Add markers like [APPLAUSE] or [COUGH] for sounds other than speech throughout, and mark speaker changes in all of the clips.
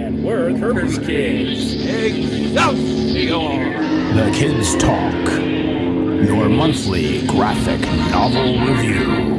Speaker 1: And we're Kirby's Kids.
Speaker 2: The Kids Talk, your monthly graphic novel review.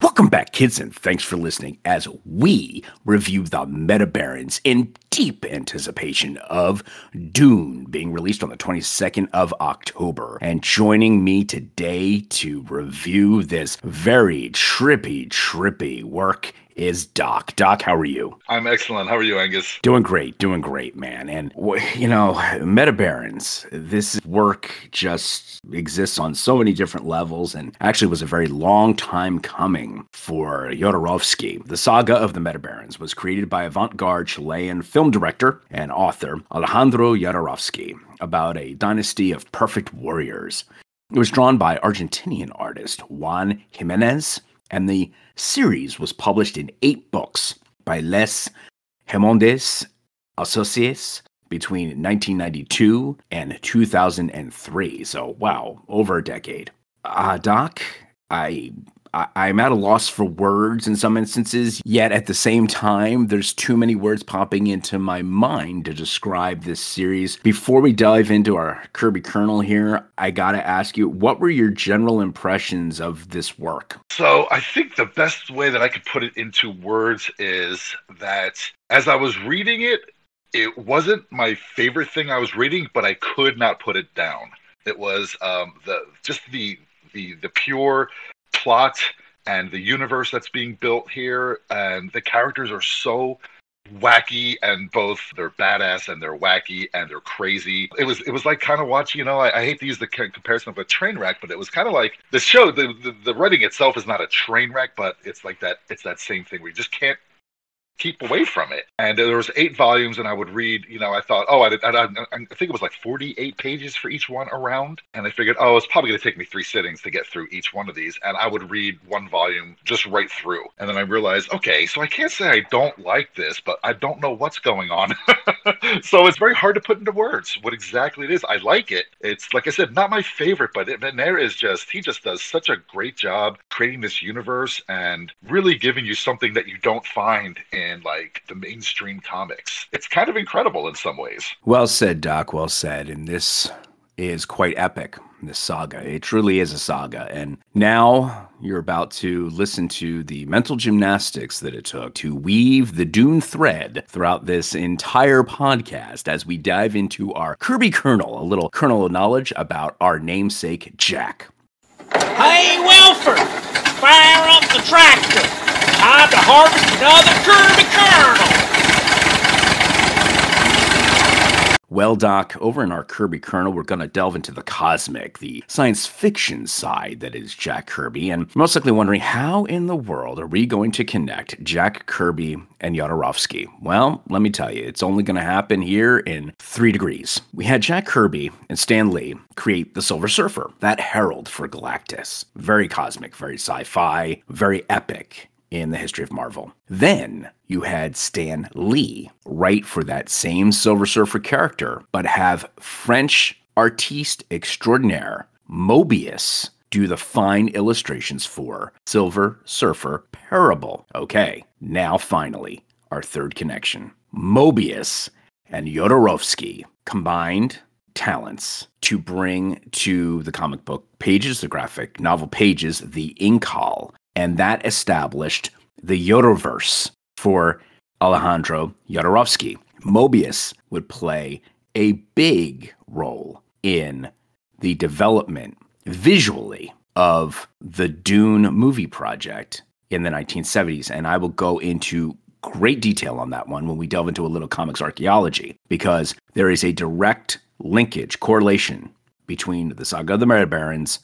Speaker 2: Welcome back, kids, and thanks for listening as we review the Meta Barons in deep anticipation of Dune being released on the 22nd of October. And joining me today to review this very trippy, trippy work is Doc. Doc, how are you?
Speaker 3: I'm excellent. How are you, Angus?
Speaker 2: Doing great, doing great, man. And you know, Meta Barons, this work just exists on so many different levels, and actually was a very long time coming for Jodorowsky. The saga of the Meta Barons was created by avant-garde Chilean film director and author Alejandro Jodorowsky about a dynasty of perfect warriors. It was drawn by Argentinian artist Juan Jimenez and the series was published in eight books by Les Humanoïdes Associés between 1992 and 2003. So, wow, over a decade. Uh, Doc, I I, am at a loss for words in some instances, yet at the same time, there's too many words popping into my mind to describe this series. Before we dive into our Kirby kernel here, I gotta ask you, what were your general impressions of this work?
Speaker 3: So, I think the best way that I could put it into words is that as I was reading it, it wasn't my favorite thing I was reading, but I could not put it down. It was um, the just the the the pure plot and the universe that's being built here and the characters are so wacky and both they're badass and they're wacky and they're crazy. It was it was like kind of watching you know I, I, hate to use the comparison of a train wreck but it was kind of like the show the, the, the writing itself is not a train wreck but it's like that it's that same thing where you just can't keep away from it. And there was eight volumes, and I would read. You know, I thought, oh, I, I, I think it was like forty-eight pages for each one around, and I figured, oh, it's probably going to take me three sittings to get through each one of these, and I would read one volume just right through, and then I realized, okay, so I can't say I don't like this, but I don't know what's going on. [LAUGHS] [LAUGHS] so it's very hard to put into words what exactly it is. I like it. It's like I said, not my favorite, but it, is just he just does such a great job creating this universe and really giving you something that you don't find in in like the mainstream comics. It's kind of incredible in some ways.
Speaker 2: Well said, Doc. Well said. And this is quite epic, this saga. It truly is a saga. And now you're about to listen to the mental gymnastics that it took to weave the Dune thread throughout this entire podcast as we dive into our Kirby kernel, a little kernel of knowledge about our namesake, Jack.
Speaker 4: Hey, Wilford! Fire up the tractor! Time to harvest another Kirby
Speaker 2: kernel! Well, Doc, over in our Kirby kernel, we're going to delve into the cosmic, the science fiction side that is Jack Kirby, and most likely wondering how in the world are we going to connect Jack Kirby and Jodorowsky? Well, let me tell you, it's only going to happen here in three degrees. We had Jack Kirby and Stan Lee create the Silver Surfer, that herald for Galactus. Very cosmic, very sci fi, very epic in the history of Marvel. Then you had Stan Lee write for that same Silver Surfer character, but have French artiste extraordinaire Moebius do the fine illustrations for Silver Surfer Parable. Okay, now finally, our third connection. Moebius and Jodorowsky combined talents to bring to the comic book pages, the graphic novel pages, the Incal and that established the Yodoverse for Alejandro Jodorowsky. Moebius would play a big role in the development visually of the Dune movie project in the 1970s. And I will go into great detail on that one when we delve into a little comics archaeology, because there is a direct linkage, correlation between the saga of the Meta Barons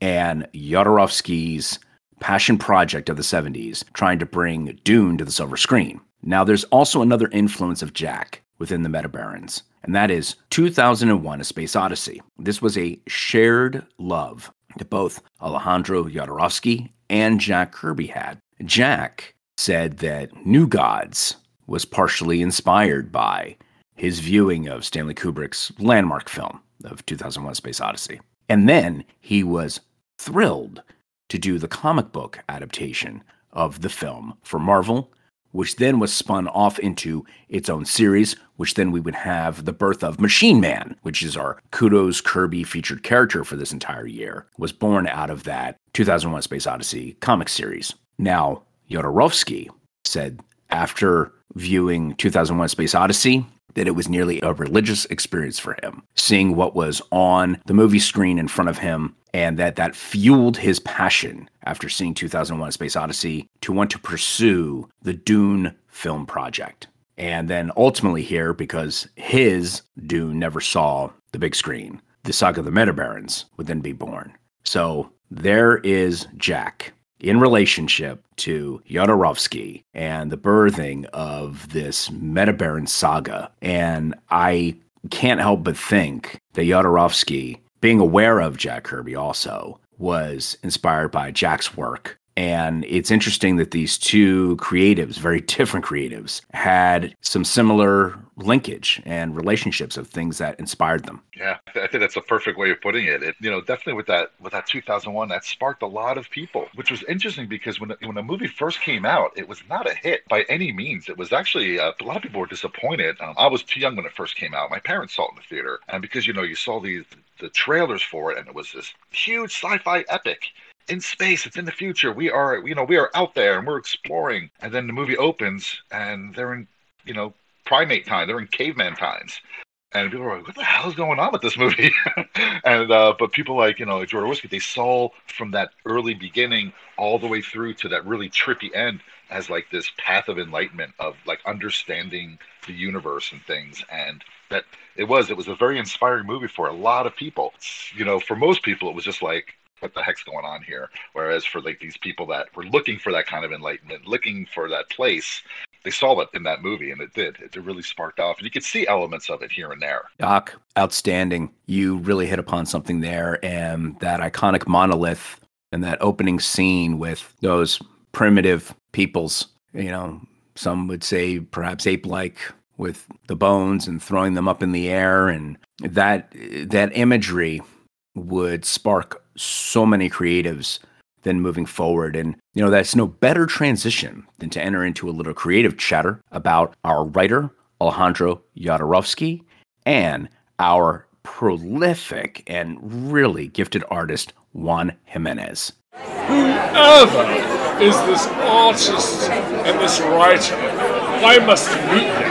Speaker 2: and Jodorowsky's passion project of the 70s, trying to bring Dune to the silver screen. Now, there's also another influence of Jack within the Meta Barons, and that is 2001 A Space Odyssey. This was a shared love that both Alejandro Jodorowsky and Jack Kirby had. Jack said that New Gods was partially inspired by his viewing of Stanley Kubrick's landmark film of 2001 A Space Odyssey. And then he was thrilled to do the comic book adaptation of the film for Marvel which then was spun off into its own series, which then we would have the birth of Machine Man, which is our Kudos Kirby featured character for this entire year, was born out of that 2001 Space Odyssey comic series. Now, Jodorowsky said after viewing 2001 Space Odyssey, that it was nearly a religious experience for him, seeing what was on the movie screen in front of him, and that that fueled his passion after seeing 2001 Space Odyssey to want to pursue the Dune film project. And then ultimately here, because his Dune never saw the big screen, the saga of the Metabarons would then be born. So there is Jack in relationship to Jodorowsky and the birthing of this Metabaron saga. And I can't help but think that Jodorowsky, being aware of Jack Kirby also, was inspired by Jack's work and it's interesting that these two creatives, very [LAUGHS] different creatives, had some similar linkage and relationships of things that inspired them.
Speaker 3: Yeah, I think that's a perfect way of putting it. it. You know, definitely with that with that 2001, that sparked a lot of people, which was interesting because when when the movie first came out, it was not a hit by any means. It was actually uh, a lot of people were disappointed. Um, I was too young when it first came out. My parents saw it in the theater, and because you know you saw these the trailers for it, and it was this huge sci-fi epic in space. It's in the future. We are, you know, we are out there and we're exploring. And then the movie opens and they're in, you know, primate time. They're in caveman times. And people are like, "What the hell is going on with this movie?" [LAUGHS] and uh, but people like you know Jodorowsky, they saw from that early beginning all the way through to that really trippy end as like this path of enlightenment of like understanding the universe and things. And that it was it was a very inspiring movie for a lot of people. You know, for most people, it was just like what the heck's going on here? Whereas for like these people that were looking for that kind of enlightenment, looking for that place, they saw it in that movie and it did. It really sparked off. And you could see elements of it here and there.
Speaker 2: Doc, outstanding. You really hit upon something there. And that iconic monolith and that opening scene with those primitive peoples, you know, some would say perhaps ape like with the bones and throwing them up in the air and that that imagery would spark so many creatives then moving forward. And, you know, that's no better transition than to enter into a little creative chatter about our writer, Alejandro Jodorowsky, and our prolific and really gifted artist, Juan Jimenez.
Speaker 1: Whoever is this artist and this writer, I must meet them.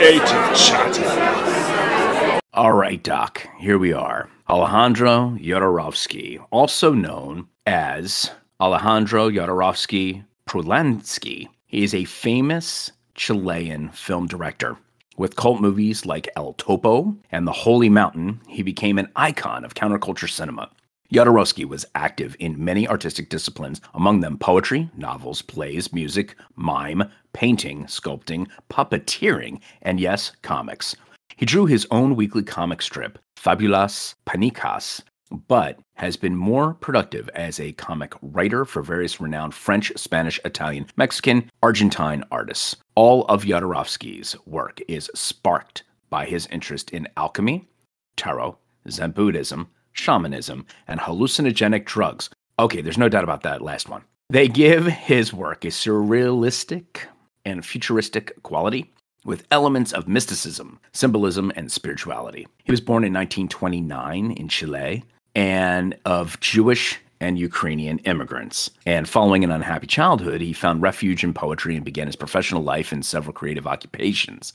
Speaker 1: Creative chatter.
Speaker 2: All right, Doc, here we are. Alejandro Jodorowsky, also known as Alejandro Jodorowsky Prullansky. He is a famous Chilean film director. With cult movies like El Topo and The Holy Mountain, he became an icon of counterculture cinema. Jodorowsky was active in many artistic disciplines, among them poetry, novels, plays, music, mime, painting, sculpting, puppeteering, and yes, comics. He drew his own weekly comic strip, Fabulas Panicas, but has been more productive as a comic writer for various renowned French, Spanish, Italian, Mexican, Argentine artists. All of Jodorowsky's work is sparked by his interest in alchemy, tarot, Zen Buddhism, shamanism, and hallucinogenic drugs. Okay, there's no doubt about that last one. They give his work a surrealistic and futuristic quality with elements of mysticism, symbolism, and spirituality. He was born in 1929 in Chile and of Jewish and Ukrainian immigrants. And following an unhappy childhood, he found refuge in poetry and began his professional life in several creative occupations.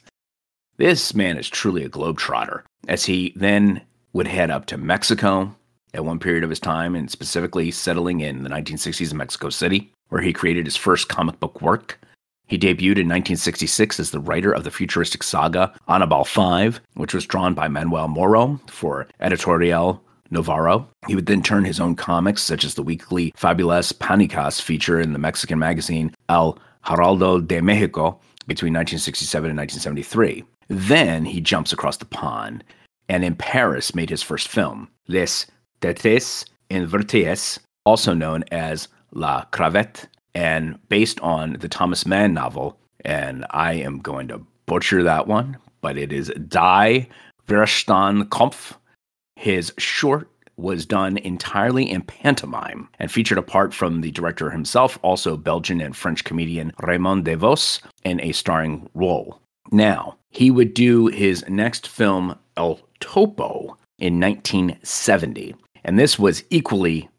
Speaker 2: This man is truly a globetrotter, as he then would head up to Mexico at one period of his time, and specifically settling in the 1960s in Mexico City, where he created his first comic book work, he debuted in 1966 as the writer of the futuristic saga Anibal 5, which was drawn by Manuel Moro for Editorial Novaro. He would then turn his own comics, such as the weekly Fabulas Panicas feature in the Mexican magazine El Heraldo de Mexico between 1967 and 1973. Then he jumps across the pond and in Paris made his first film, Les Têtes Interverties, also known as La Cravate and based on the Thomas Mann novel, and I am going to butcher that one, but it is Die Verstand Kampf, his short was done entirely in pantomime and featured apart from the director himself, also Belgian and French comedian Raymond DeVos in a starring role. Now, he would do his next film, El Topo, in 1970, and this was equally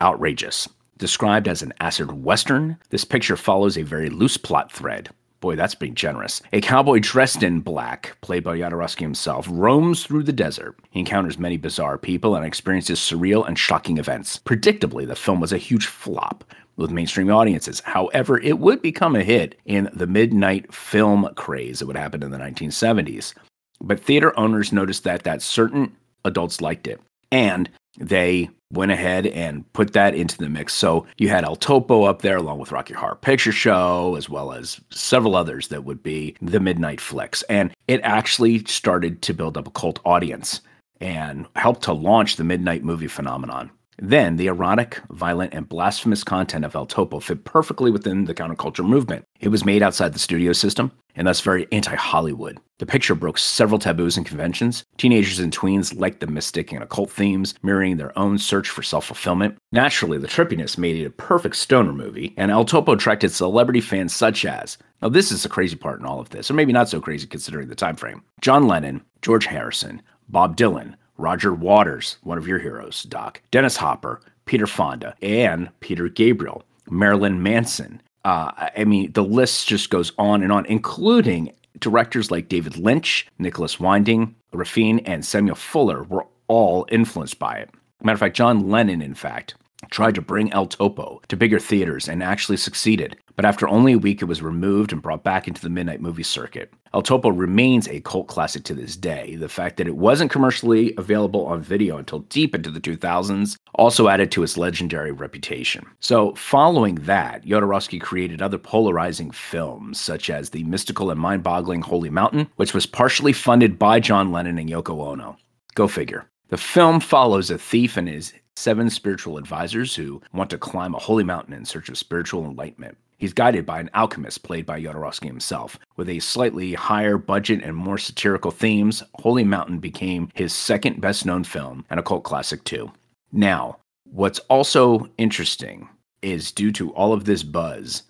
Speaker 2: outrageous. Described as an acid western, this picture follows a very loose plot thread. Boy, that's being generous. A cowboy dressed in black, played by Jodorowsky himself, roams through the desert. He encounters many bizarre people and experiences surreal and shocking events. Predictably, the film was a huge flop with mainstream audiences. However, it would become a hit in the midnight film craze that would happen in the 1970s. But theater owners noticed that that certain adults liked it. And they went ahead and put that into the mix. So you had El Topo up there along with Rocky Horror Picture Show, as well as several others that would be the midnight flicks. And it actually started to build up a cult audience and helped to launch the midnight movie phenomenon. Then, the erotic, violent, and blasphemous content of El Topo fit perfectly within the counterculture movement. It was made outside the studio system, and thus very anti Hollywood. The picture broke several taboos and conventions. Teenagers and tweens liked the mystic and occult themes, mirroring their own search for self fulfillment. Naturally, the trippiness made it a perfect stoner movie, and El Topo attracted celebrity fans such as now, this is the crazy part in all of this, or maybe not so crazy considering the time frame. John Lennon, George Harrison, Bob Dylan, Roger Waters, one of your heroes, Doc, Dennis Hopper, Peter Fonda, and Peter Gabriel, Marilyn Manson. Uh, I mean, the list just goes on and on, including directors like David Lynch, Nicolas Winding, Refn, and Samuel Fuller were all influenced by it. Matter of fact, John Lennon, in fact, tried to bring El Topo to bigger theaters and actually succeeded, but after only a week it was removed and brought back into the midnight movie circuit. El Topo remains a cult classic to this day. The fact that it wasn't commercially available on video until deep into the 2000s also added to its legendary reputation. So, following that, Jodorowsky created other polarizing films, such as the mystical and mind boggling Holy Mountain, which was partially funded by John Lennon and Yoko Ono. Go figure. The film follows a thief and his seven spiritual advisors who want to climb a holy mountain in search of spiritual enlightenment. He's guided by an alchemist played by Jodorowsky himself. With a slightly higher budget and more satirical themes, Holy Mountain became his second best known film and a cult classic too. Now, what's also interesting is due to all of this buzz,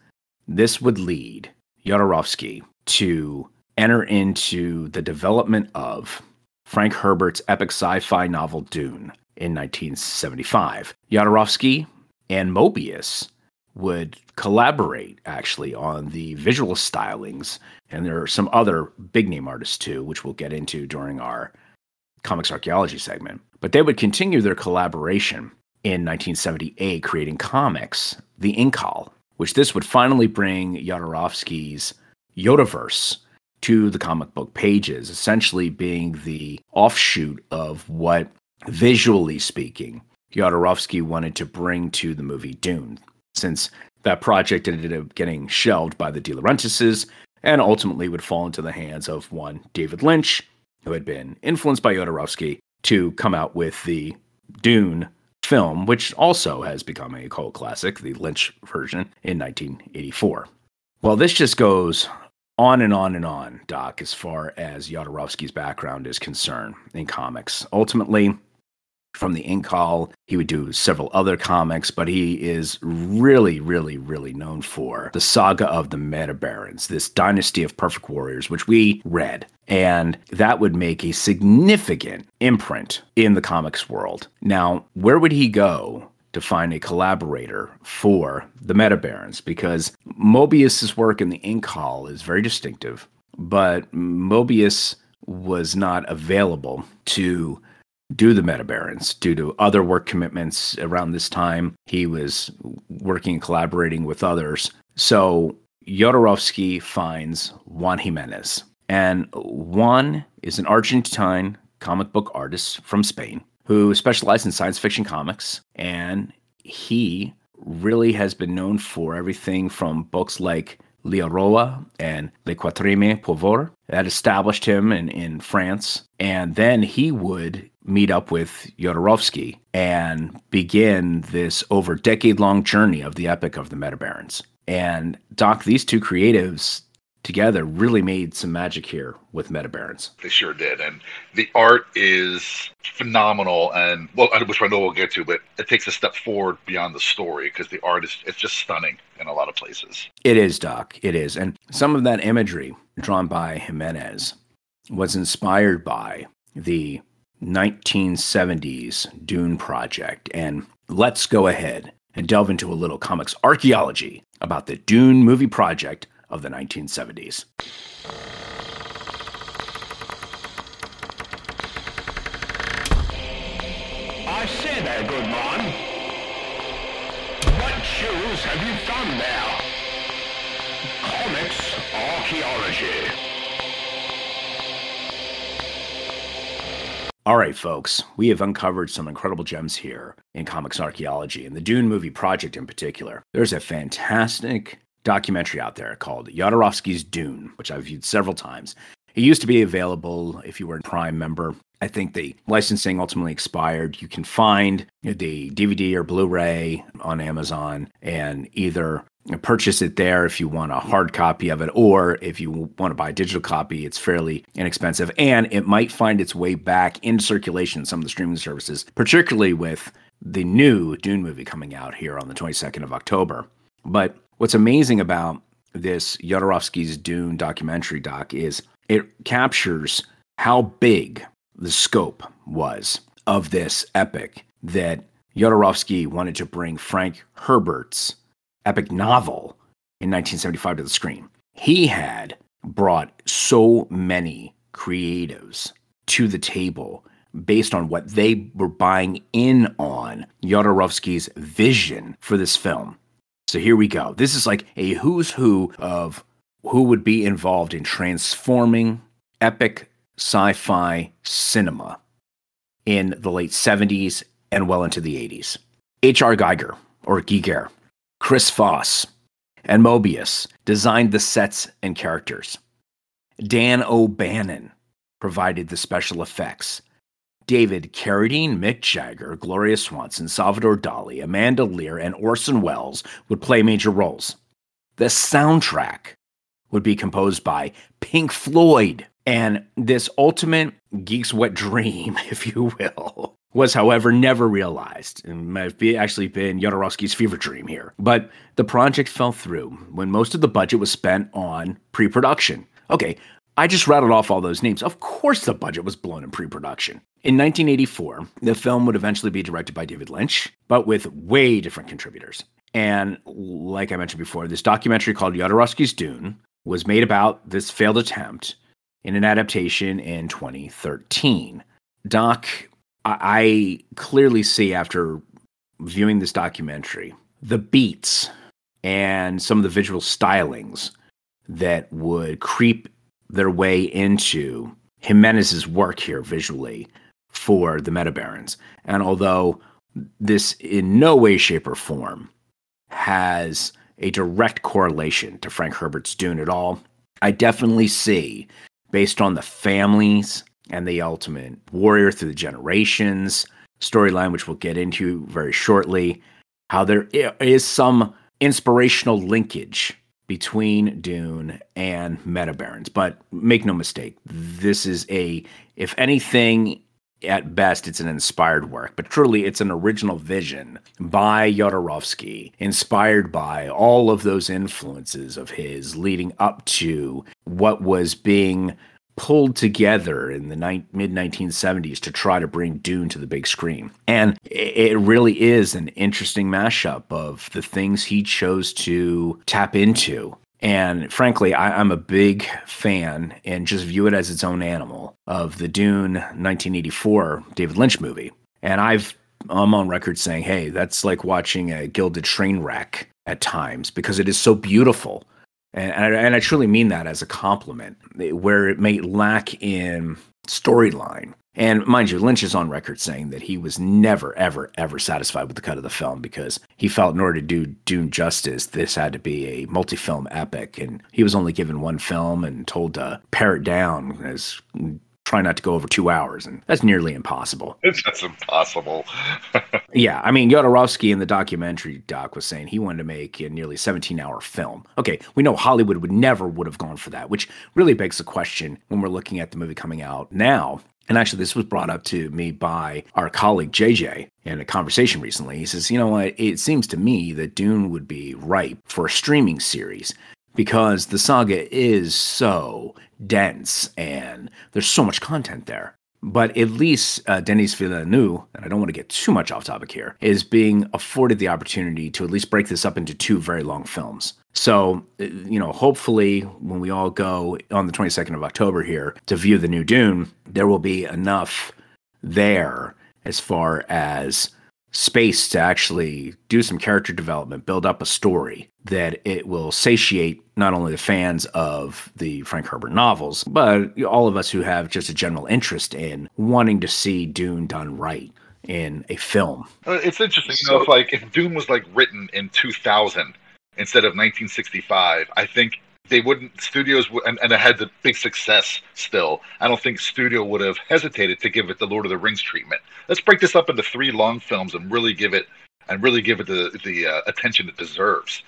Speaker 2: this would lead Jodorowsky to enter into the development of Frank Herbert's epic sci fi novel Dune in 1975. Jodorowsky and Moebius would collaborate actually on the visual stylings, and there are some other big name artists too, which we'll get into during our comics archaeology segment. But they would continue their collaboration in 1978, creating comics, the Incal, which this would finally bring Jodorowsky's Yodaverse to the comic book pages, essentially being the offshoot of what visually speaking, Jodorowsky wanted to bring to the movie Dune, since that project ended up getting shelved by the De Laurentises and ultimately would fall into the hands of one David Lynch, who had been influenced by Jodorowsky to come out with the Dune film, which also has become a cult classic, the Lynch version, in 1984. Well, this just goes on and on and on, Doc, as far as Jodorowsky's background is concerned in comics. Ultimately, from the Incal. He would do several other comics, but he is really, really, really known for the saga of the Meta Barons, this dynasty of perfect warriors, which we read. And that would make a significant imprint in the comics world. Now, where would he go to find a collaborator for the Meta Barons? Because Moebius's work in the Incal is very distinctive, but Moebius was not available to do the Meta Barons due to other work commitments around this time. He was working and collaborating with others. So Jodorowsky finds Juan Jimenez. And Juan is an Argentine comic book artist from Spain who specialized in science fiction comics. And he really has been known for everything from books like Leo Roa and Le Quatrième Pouvoir that established him in, in France. And then he would meet up with Jodorowsky and begin this over decade long journey of the epic of the Meta Barons. And Doc, these two creatives together really made some magic here with Metabarons.
Speaker 3: They sure did, and the art is phenomenal. And well, which I know we'll get to, but it takes a step forward beyond the story because the art is it's just stunning in a lot of places.
Speaker 2: It is, Doc. It is, and some of that imagery drawn by Jimenez was inspired by the 1970s Dune project. And let's go ahead and delve into a little comics archaeology about the Dune movie project of the 1970s.
Speaker 5: I say there, good man. What shoes have you found there? Comics archaeology.
Speaker 2: All right, folks, we have uncovered some incredible gems here in comics archaeology, and the Dune movie project in particular. There's a fantastic documentary out there called Jodorowsky's Dune, which I've viewed several times. It used to be available if you were a Prime member. I think the licensing ultimately expired. You can find the DVD or Blu ray on Amazon and either purchase it there if you want a hard copy of it, or if you want to buy a digital copy, it's fairly inexpensive. And it might find its way back in circulation in some of the streaming services, particularly with the new Dune movie coming out here on the 22nd of October. But what's amazing about this Jodorowsky's Dune documentary doc is it captures how big the scope was of this epic that Jodorowsky wanted to bring Frank Herbert's epic novel in 1975 to the screen. He had brought so many creatives to the table based on what they were buying in on Jodorowsky's vision for this film. So here we go. This is like a who's who of who would be involved in transforming epic sci fi cinema in the late 70s and well into the 80s. H.R. Geiger, or Giger, Chris Foss, and Moebius designed the sets and characters. Dan O'Bannon provided the special effects. David Carradine, Mick Jagger, Gloria Swanson, Salvador Dali, Amanda Lear, and Orson Welles would play major roles. The soundtrack would be composed by Pink Floyd. And this ultimate geek's wet dream, [LAUGHS] if you will, was, however, never realized and might have actually been Jodorowsky's fever dream here. But the project fell through when most of the budget was spent on pre production. Okay, I just rattled off all those names. Of course, the budget was blown in pre production. In 1984, the film would eventually be directed by David Lynch, but with way different contributors. And like I mentioned before, this documentary called Jodorowsky's Dune was made about this failed attempt in an adaptation in 2013. Doc, I clearly see after viewing this documentary the beats and some of the visual stylings that would creep their way into Jimenez's work here visually for the Metabarons. And although this in no way, shape, or form has a direct correlation to Frank Herbert's Dune at all, I definitely see, based on the families and the ultimate warrior through the generations storyline, which we'll get into very shortly, how there is some inspirational linkage between Dune and Metabarons. But make no mistake, this is a, if anything, at best, it's an inspired work, but truly it's an original vision by Jodorowsky, inspired by all of those influences of his leading up to what was being pulled together in the ni- mid 1970s to try to bring Dune to the big screen. And it really is an interesting mashup of the things he chose to tap into and frankly, I, am a big fan and just view it as its own animal of the Dune 1984 David Lynch movie. And I've I'm on record saying, hey, that's like watching a gilded train wreck at times because it is so beautiful. And, and, I, and I truly mean that as a compliment, where it may lack in storyline and mind you, Lynch is on record saying that he was never, ever, ever satisfied with the cut of the film because he felt in order to do Dune justice, this had to be a multi film epic. And he was only given one film and told to pare it down as try not to go over two hours, and that's nearly impossible. [LAUGHS]
Speaker 3: That's impossible. [LAUGHS]
Speaker 2: Yeah, I mean, Jodorowsky in the documentary doc was saying he wanted to make a nearly 17 hour film. Okay, we know Hollywood would never would have gone for that, which really begs the question when we're looking at the movie coming out now. And actually, this was brought up to me by our colleague JJ in a conversation recently. He says, You know what? It seems to me that Dune would be ripe for a streaming series because the saga is so dense and there's so much content there. But at least uh, Denis Villeneuve, and I don't want to get too much off topic here, is being afforded the opportunity to at least break this up into two very long films. So, uh, you know, hopefully when we all go on the 22nd of October here to view the new Dune, there will be enough there as far as space to actually do some character development, build up a story that it will satiate not only the fans of the Frank Herbert novels, but all of us who have just a general interest in wanting to see Dune done right in a film.
Speaker 3: Uh, It's interesting, you know, if like if Dune was like written in 2000 instead of 1965, I think they wouldn't studios and, and it had the big success still. I don't think studio would have hesitated to give it the Lord of the Rings treatment. Let's break this up into three long films and really give it and really give it the the uh, attention it deserves.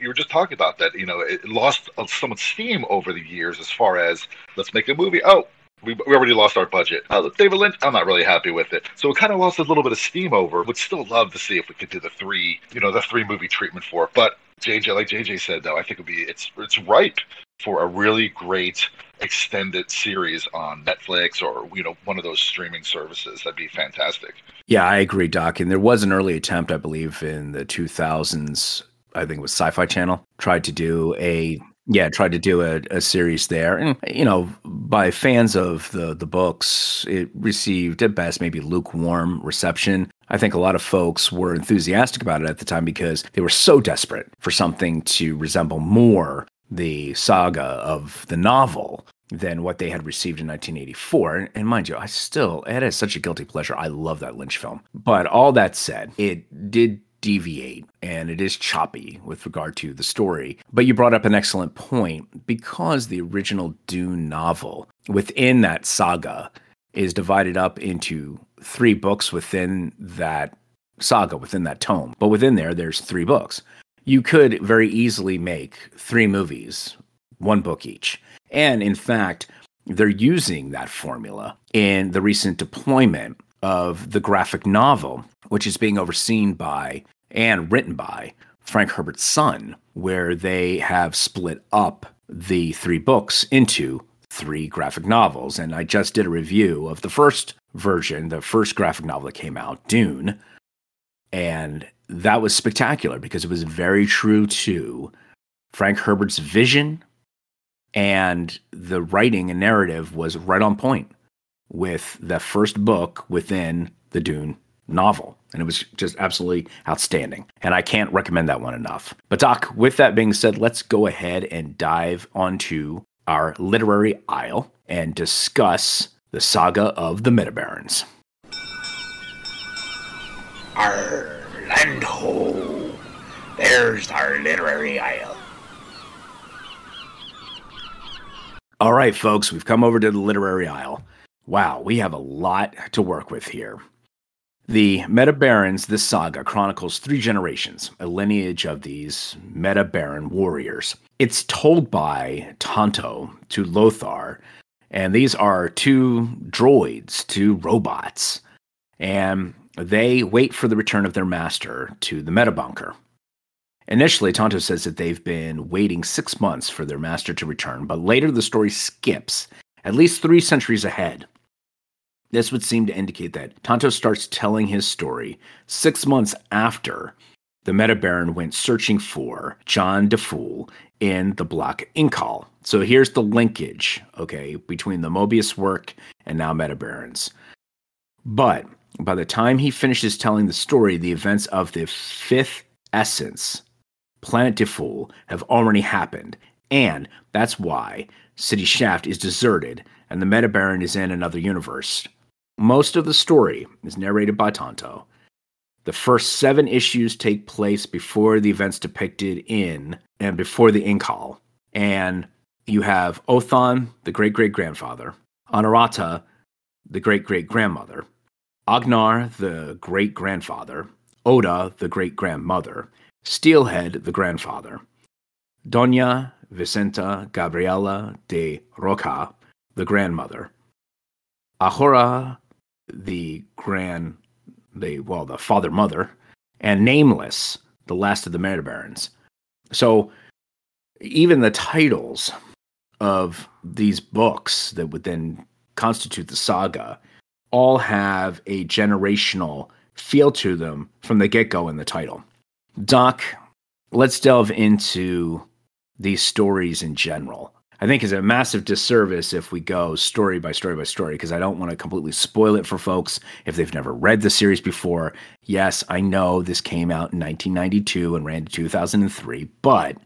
Speaker 3: You were just talking about that. You know, it lost some steam over the years as far as let's make a movie. Oh, we, we already lost our budget. Uh, David Lynch, I'm not really happy with it. So it kind of lost a little bit of steam over. Would still love to see if we could do the three, you know, the three movie treatment for it. But JJ, like JJ said, though, I think it'd be it's it's ripe for a really great extended series on Netflix or you know one of those streaming services. That'd be fantastic.
Speaker 2: Yeah, I agree, Doc. And there was an early attempt, I believe, in the 2000s. I think it was Sci Fi Channel, tried to do a yeah, tried to do a, a series there, and you know, by fans of the the books, it received at best maybe lukewarm reception. I think a lot of folks were enthusiastic about it at the time because they were so desperate for something to resemble more the saga of the novel than what they had received in 1984. And, mind you, I still it is such a guilty pleasure. I love that Lynch film. But all that said, it did deviate and it is choppy with regard to the story. But you brought up an excellent point because the original Dune novel within that saga is divided up into three books within that saga, within that tome. But within there, there's three books. You could very easily make three movies, one book each. And in fact, they're using that formula in the recent deployment of the graphic novel, which is being overseen by and written by Frank Herbert's son, where they have split up the three books into three graphic novels. And I just did a review of the first version, the first graphic novel that came out, Dune. And that was spectacular because it was very true to Frank Herbert's vision and the writing and narrative was right on point with the first book within the Dune novel. And it was just absolutely outstanding. And I can't recommend that one enough. But, Doc, with that being said, let's go ahead and dive onto our literary aisle and discuss the saga of the Metabarons.
Speaker 4: Orlando. There's our literary aisle.
Speaker 2: All right, folks, we've come over to the literary aisle. Wow, we have a lot to work with here. The Meta Barons, this saga chronicles three generations, a lineage of these Meta Baron warriors. It's told by Tonto to Lothar, and these are two droids, two robots, and they wait for the return of their master to the Meta Bunker. Initially, Tonto says that they've been waiting six months for their master to return, but later the story skips at least three centuries ahead. This would seem to indicate that Tonto starts telling his story six months after the Meta Baron went searching for John Difool in the Black Incal. So here's the linkage, okay, between the Moebius work and now Meta Barons. But by the time he finishes telling the story, the events of the fifth essence, Planet Difool, have already happened. And that's why City Shaft is deserted and the Meta Baron is in another universe. Most of the story is narrated by Tonto. The first seven issues take place before the events depicted in and before the Incal. And you have Othon, the great great grandfather, Honorata, the great great grandmother, Agnar, the great grandfather, Oda, the great grandmother, Steelhead, the grandfather, Doña Vicenta Gabriela de Roca, the grandmother, Ahura, the grand, the well, the father mother, and Nameless, the last of the murder barons. So even the titles of these books that would then constitute the saga all have a generational feel to them from the get go in the title. Doc, let's delve into these stories in general. I think is a massive disservice if we go story by story by story because I don't want to completely spoil it for folks if they've never read the series before. Yes, I know this came out in 1992 and ran to 2003, but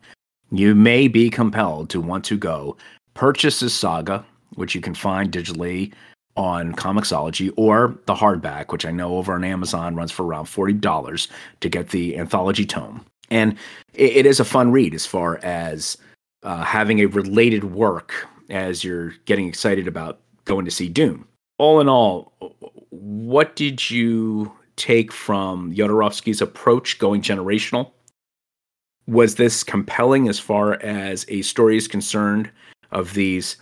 Speaker 2: you may be compelled to want to go purchase this saga, which you can find digitally on Comixology, or the hardback, which I know over on Amazon runs for around $40 to get the anthology tome. And it, it is a fun read as far as uh, having a related work as you're getting excited about going to see Dune. All in all, what did you take from Jodorowsky's approach going generational? Was this compelling as far as a story is concerned of these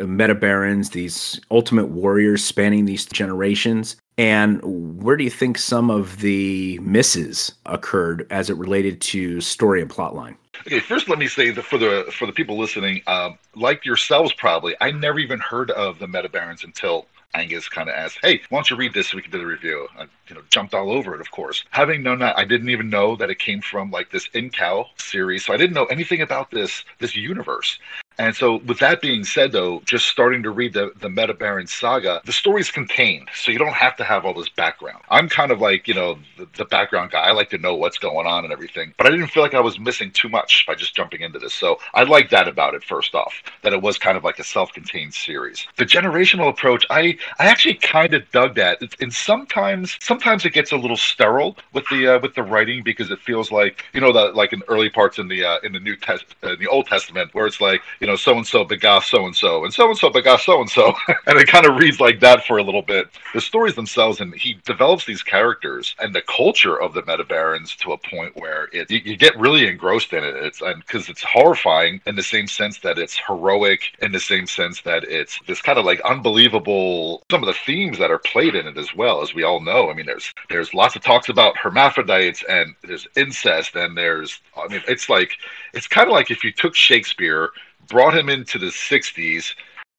Speaker 2: meta barons, these ultimate warriors spanning these generations? And where do you think some of the misses occurred as it related to story and plotline?
Speaker 3: Okay, first let me say that for the for the people listening, um, like yourselves probably, I never even heard of the Meta Barons until Angus kind of asked, "Hey, why don't you read this so we can do the review?" I, you know, jumped all over it, of course. Having known that, I didn't even know that it came from like this Incal series, so I didn't know anything about this this universe. And so, with that being said, though, just starting to read the, the Meta Baron saga, the story's contained, so you don't have to have all this background. I'm kind of like, you know, the, the, background guy. I like to know what's going on and everything, but I didn't feel like I was missing too much by just jumping into this. So, I like that about it, first off, that it was kind of like a self contained series. The generational approach, I, I actually kind of dug that. And sometimes, sometimes it gets a little sterile with the uh, with the writing because it feels like, you know, that like in early parts in the uh, in the New Test, uh, in the Old Testament, where it's like, you know, so and so begot so and so, and so and [LAUGHS] so begot so and so, and it kind of reads like that for a little bit. The stories themselves, and he develops these characters and the culture of the Meta Barons to a point where it you, you get really engrossed in it. It's because it's horrifying in the same sense that it's heroic, in the same sense that it's this kind of like unbelievable. Some of the themes that are played in it as well, as we all know. I mean, there's there's lots of talks about hermaphrodites and there's incest and there's I mean, it's like it's kind of like if you took Shakespeare brought him into the 60s,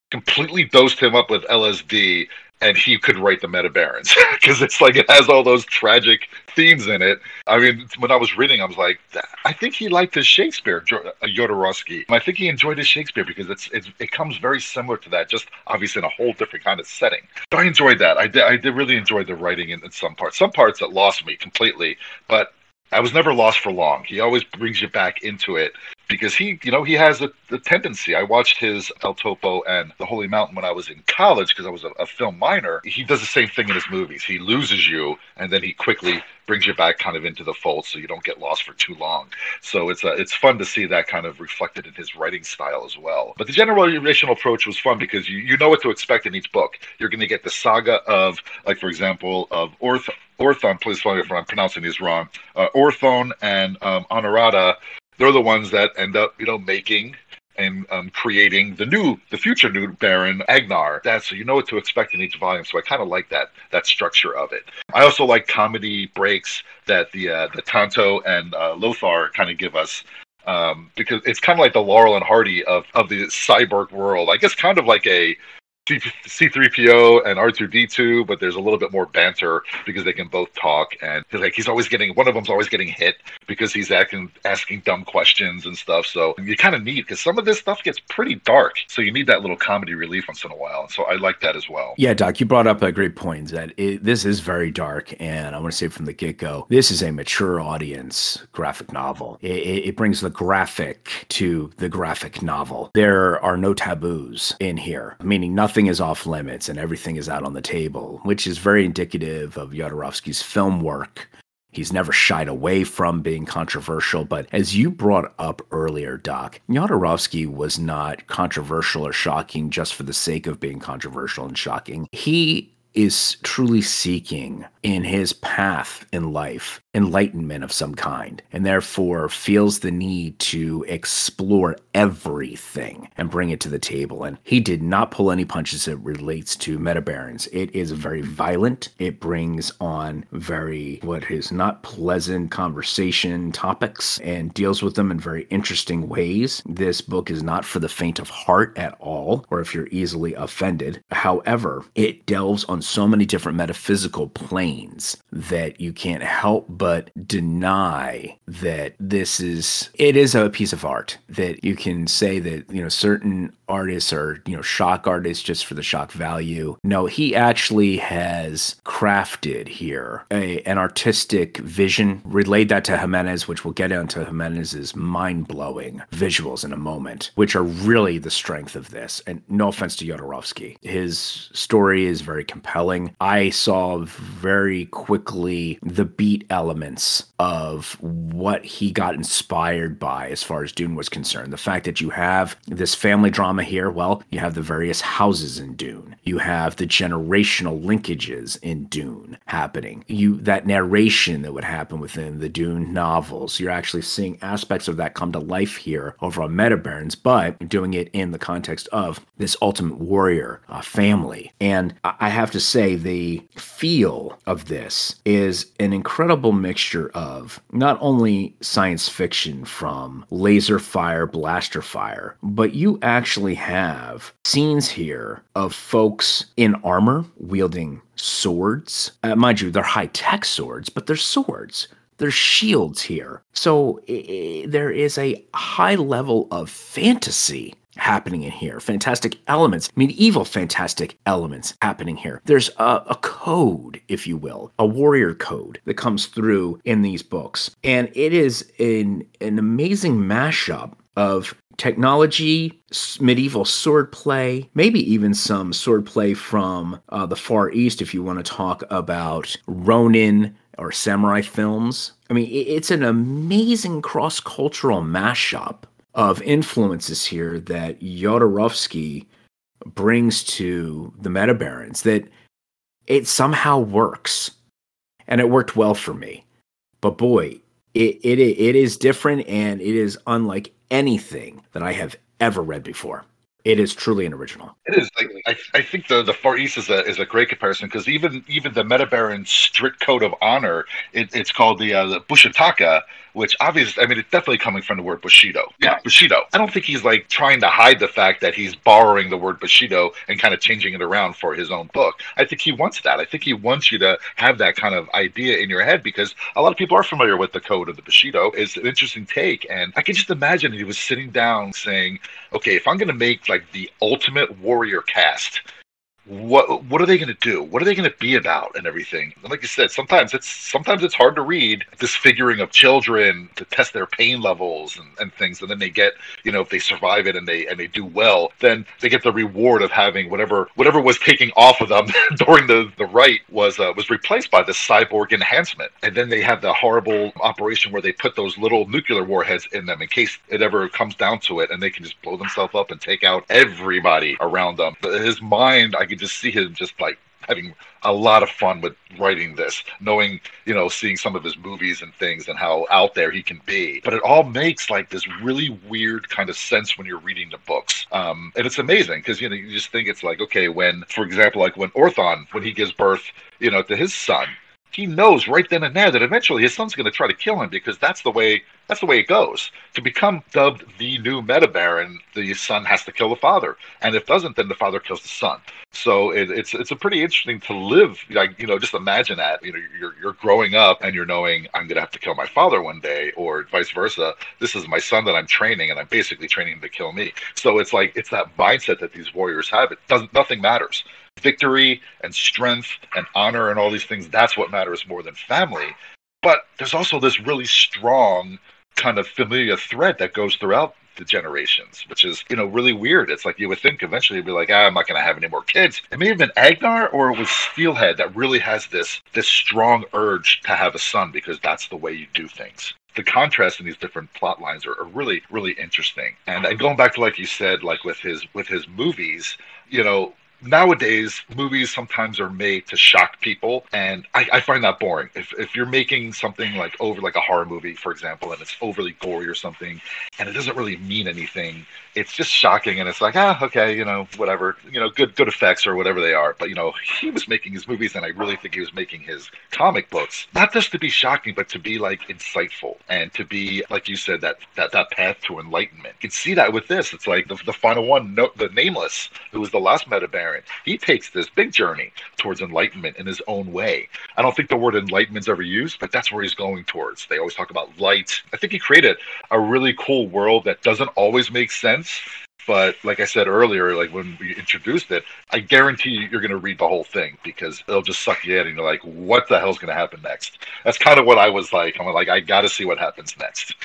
Speaker 3: completely dosed him up with LSD, and he could write the Meta Barons because [LAUGHS] it's like it has all those tragic themes in it. I mean, when I was reading, I was like, I think he liked his Shakespeare, uh, Jodorowsky. I think he enjoyed his Shakespeare because it's, it's it comes very similar to that, just obviously in a whole different kind of setting. So I enjoyed that. I did, I did really enjoy the writing in, in some parts. Some parts that lost me completely, but I was never lost for long. He always brings you back into it because he, you know, he has a, a, tendency. I watched his El Topo and The Holy Mountain when I was in college because I was a, a, film minor. He does the same thing in his movies. He loses you and then he quickly brings you back kind of into the fold so you don't get lost for too long. So it's uh, it's fun to see that kind of reflected in his writing style as well. But the generational approach was fun because you, you know what to expect in each book. You're going to get the saga of, like for example, of Orth Orthon, please tell me if I'm pronouncing these wrong. Uh, Orthon and um, Honorata they're the ones that end up, you know, making and um, creating the new, the future new Baron Agnar. That's so you know what to expect in each volume. So I kind of like that that structure of it. I also like comedy breaks that the uh, the Tonto and uh, Lothar kind of give us. Um, because it's kind of like the Laurel and Hardy of, of the cyborg world. I guess kind of like a C3PO and R2D2, but there's a little bit more banter because they can both talk. And like he's always getting one of them's always getting hit because he's acting asking dumb questions and stuff. So you kind of need because some of this stuff gets pretty dark. So you need that little comedy relief once in a while. And so I like that as well.
Speaker 2: Yeah, Doc, you brought up a great point that it, this is very dark, and I want to say from the get go, this is a mature audience graphic novel. It, it brings the graphic to the graphic novel. There are no taboos in here, meaning nothing nothing is off limits and everything is out on the table, which is very indicative of Jodorowsky's film work He's never shied away from being controversial, but as you brought up earlier, Doc, Jodorowsky was not controversial or shocking just for the sake of being controversial and shocking. He is truly seeking in his path in life enlightenment of some kind, and therefore feels the need to explore everything and bring it to the table. And he did not pull any punches that relates to metabarons. It is very violent. It brings on very what is not pleasant conversation topics and deals with them in very interesting ways. This book is not for the faint of heart at all, or if you're easily offended. However, it delves on so many different metaphysical planes that you can't help but deny that this is it is a piece of art that you can say that you know certain artists or, you know shock artists just for the shock value. No he actually has crafted here a, an artistic vision. Relayed that to jimenez which we'll get into jimenez's mind-blowing visuals in a moment which are really the strength of this. And no offense to Jodorowsky his story is very compelling. I saw very quickly the beat elements of what he got inspired by as far as Dune was concerned. The fact that you have this family drama here, well, you have the various houses in Dune. You have the generational linkages in Dune happening. You that narration that would happen within the Dune novels. You're actually seeing aspects of that come to life here over on Metabarons, but doing it in the context of this ultimate warrior uh, family. And I have to say, the feel of this is an incredible mixture of not only science fiction from laser fire, blaster fire, but you actually have scenes here of folks in armor wielding swords. Uh, mind you, they're high tech swords, but they're swords. There's shields here. So there is a high level of fantasy happening in here. Fantastic elements, medieval fantastic elements happening here. There's a, a, code, if you will, a warrior code that comes through in these books. And it is an, an amazing mashup of technology, medieval swordplay, maybe even some swordplay from uh, the Far East if you want to talk about Ronin or samurai films. I mean, it's an amazing cross cultural mashup of influences here that Jodorowsky brings to the Metabarons that it somehow works. And it worked well for me. But boy, it, it, it is different and it is unlike anything that I have ever read before. It is truly an original.
Speaker 3: It is. Like, I, I think the, the Far East is a is a great comparison because even even the Metabaron strict code of honor, it, it's called the uh, the Bushitaka, which obviously, I mean, it's definitely coming from the word Bushido. Yeah, Bushido. I don't think he's like trying to hide the fact that he's borrowing the word Bushido and kind of changing it around for his own book. I think he wants that. I think he wants you to have that kind of idea in your head because a lot of people are familiar with the code of the Bushido. It's an interesting take. And I can just imagine he was sitting down saying, okay, if I'm going to make like the ultimate warrior cast, what what are they going to do? What are they going to be about and everything? And like you said, sometimes it's sometimes it's hard to read disfiguring of children to test their pain levels and, and things, and then they get you know if they survive it and they and they do well, then they get the reward of having whatever whatever was taking off of them [LAUGHS] during the the rite was uh, was replaced by this cyborg enhancement, and then they have the horrible operation where they put those little nuclear warheads in them in case it ever comes down to it, and they can just blow themselves up and take out everybody around them. His mind, I could just see him just like having a lot of fun with writing this, knowing, you know, seeing some of his movies and things and how out there he can be. But it all makes like this really weird kind of sense when you're reading the books. Um, and it's amazing because, you know, you just think it's like, okay, when, for example, like when Othon, when he gives birth, you know, to his son, he knows right then and there that eventually his son's going to try to kill him because that's the way that's the way it goes. To become dubbed the new Meta Baron, the son has to kill the father, and if doesn't, then the father kills the son. So it, it's it's a pretty interesting to live. Like you know, just imagine that. You know, you're you're growing up and you're knowing I'm going to have to kill my father one day, or vice versa. This is my son that I'm training, and I'm basically training him to kill me. So it's like it's that mindset that these warriors have. It doesn't nothing matters victory and strength and honor and all these things that's what matters more than family but there's also this really strong kind of familiar thread that goes throughout the generations, which is, you know, really weird. It's like you would think eventually you'd be like, ah, I'm not going to have any more kids. It may have been Aghnar or it was Steelhead that really has this this strong urge to have a son because that's the way you do things the contrast in these different plot lines are, are, really really interesting and, and going back to like you said like with his with his movies you know nowadays movies sometimes are made to shock people and I, I, find that boring. If, if you're making something like over like a horror movie for example and it's overly gory or something and it doesn't really mean anything it's just shocking and it's like ah okay you know whatever you know good good effects or whatever they are. But you know he was making his movies and i really think he was making his comic books. Not just to be shocking but to be like insightful and to be like you said that that, that path to enlightenment. You can see that with this. It's like the, the final one no, the nameless who was the last meta baron he takes this big journey towards enlightenment in his own way. I don't think the word enlightenment's ever used but that's where he's going towards. They always talk about light. I think he created a really cool world that doesn't always make sense but like I said earlier, like when we introduced it, I guarantee you're going to read the whole thing because it'll just suck you in, and you're like, "What the hell's going to happen next?" That's kind of what I was like. I'm like, I got to see what happens next.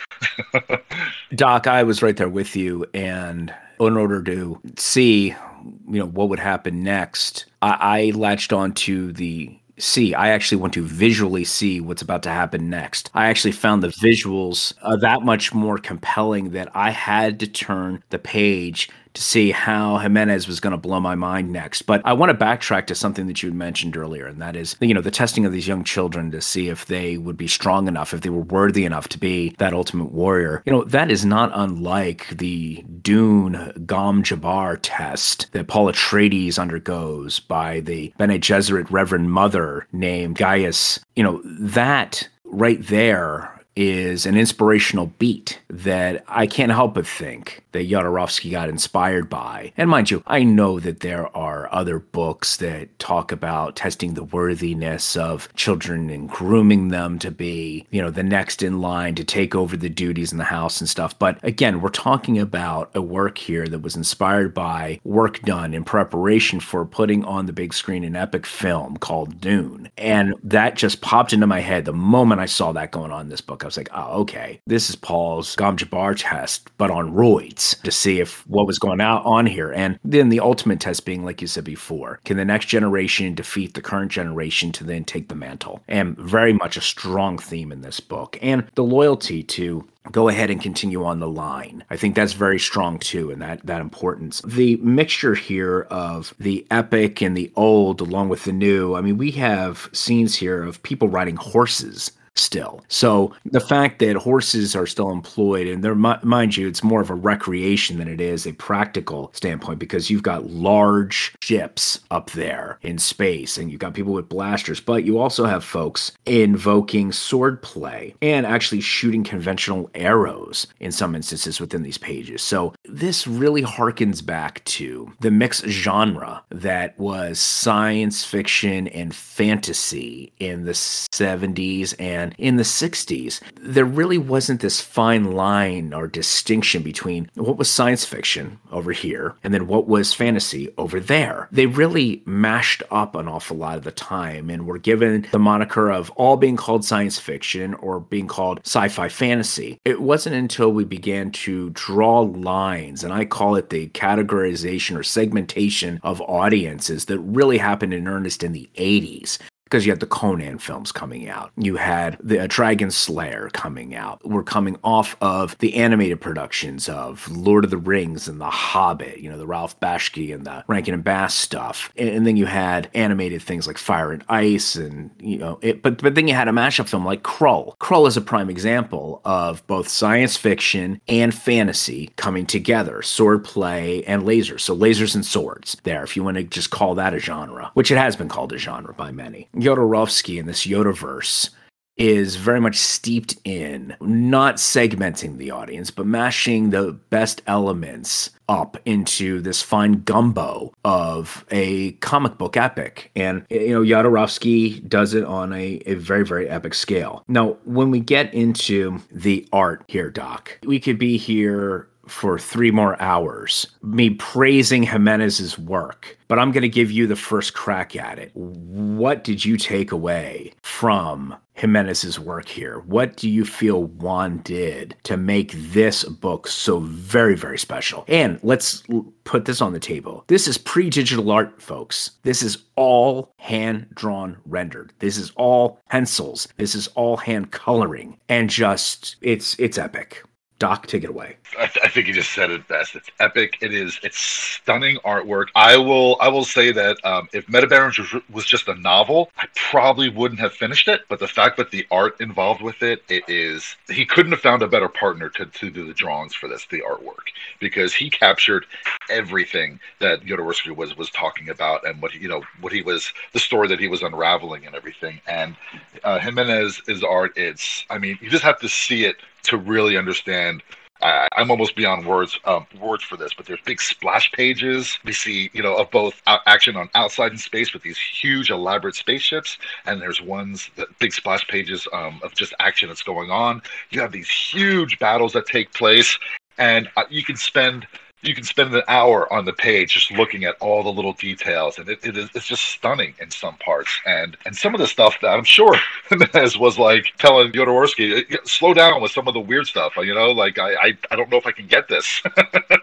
Speaker 3: [LAUGHS]
Speaker 2: Doc, I was right there with you, and in order to see, you know, what would happen next, I, I latched on to the see. I actually want to visually see what's about to happen next. I actually found the visuals uh, that much more compelling that I had to turn the page to see how Jimenez was going to blow my mind next. But I want to backtrack to something that you mentioned earlier, and that is, you know, the testing of these young children to see if they would be strong enough, if they were worthy enough to be that ultimate warrior. You know, that is not unlike the Dune Gom Jabbar test that Paul Atreides undergoes by the Bene Gesserit Reverend Mother named Gaius. You know, that right there is an inspirational beat that I can't help but think that Jodorowsky got inspired by. And mind you, I know that there are other books that talk about testing the worthiness of children and grooming them to be, you know, the next in line to take over the duties in the house and stuff. But again, we're talking about a work here that was inspired by work done in preparation for putting on the big screen an epic film called Dune. And that just popped into my head the moment I saw that going on in this book. I was like, oh, okay, this is Paul's Gom Jabbar test, but on roids to see if what was going out on here. And then the ultimate test being, like you said before, can the next generation defeat the current generation to then take the mantle? And very much a strong theme in this book. And the loyalty to go ahead and continue on the line. I think that's very strong too, and that that importance. The mixture here of the epic and the old, along with the new. I mean, we have scenes here of people riding horses still. So the fact that horses are still employed, and they're mind you, it's more of a recreation than it is a practical standpoint because you've got large ships up there in space, and you've got people with blasters, but you also have folks invoking swordplay and actually shooting conventional arrows in some instances within these pages. So this really harkens back to the mixed genre that was science fiction and fantasy in the 70s and in the 60s, there really wasn't this fine line or distinction between what was science fiction over here and then what was fantasy over there. They really mashed up an awful lot of the time and were given the moniker of all being called science fiction or being called sci fi fantasy. It wasn't until we began to draw lines, and I call it the categorization or segmentation of audiences that really happened in earnest in the 80s because you had the Conan films coming out. You had the uh, Dragon Slayer coming out. We're coming off of the animated productions of Lord of the Rings and The Hobbit, you know, the Ralph Bakshi and the Rankin and Bass stuff. And, and, then you had animated things like Fire and Ice and, you know, it, but, but then you had a mashup film like Krull. Krull is a prime example of both science fiction and fantasy coming together, sword play and lasers. So lasers and swords there, if you want to just call that a genre, which it has been called a genre by many. Jodorowsky and this Jodoverse is very much steeped in not segmenting the audience, but mashing the best elements up into this fine gumbo of a comic book epic. And, you know, Jodorowsky does it on a, a very, very epic scale. Now, when we get into the art here, Doc, we could be here for three more hours, me praising Jimenez's work, but I'm going to give you the first crack at it. What did you take away from Jimenez's work here? What do you feel Juan did to make this book so very, very special? And let's put this on the table. This is pre digital art, folks. This is all hand drawn rendered. This is all pencils. This is all hand coloring. And just, it's, it's epic. Doc, take it away.
Speaker 3: I, th- I, think you just said it best. It's epic. It is. It's stunning artwork. I will. I will say that um, if Metabarons was, was, just a novel, I probably wouldn't have finished it. But the fact that the art involved with it, it is. He couldn't have found a better partner to, to do the drawings for this, the artwork, because he captured everything that Jodorowsky was was talking about and what he, you know what he was the story that he was unraveling and everything. And uh, Jimenez is art. It's. I mean, you just have to see it to really understand uh, I'm almost beyond words um, words for this, but there's big splash pages. We see, you know, of both action on outside in space with these huge, elaborate spaceships, and there's ones that big splash pages um, of just action that's going on. You have these huge battles that take place, and uh, you can spend you can spend an hour on the page just looking at all the little details and it, it is it's just stunning in some parts. And and some of the stuff that i'm sure [LAUGHS] Jimenez was like telling Jodorowsky slow down with some of the weird stuff you know like i i, I don't know if i can get this. [LAUGHS]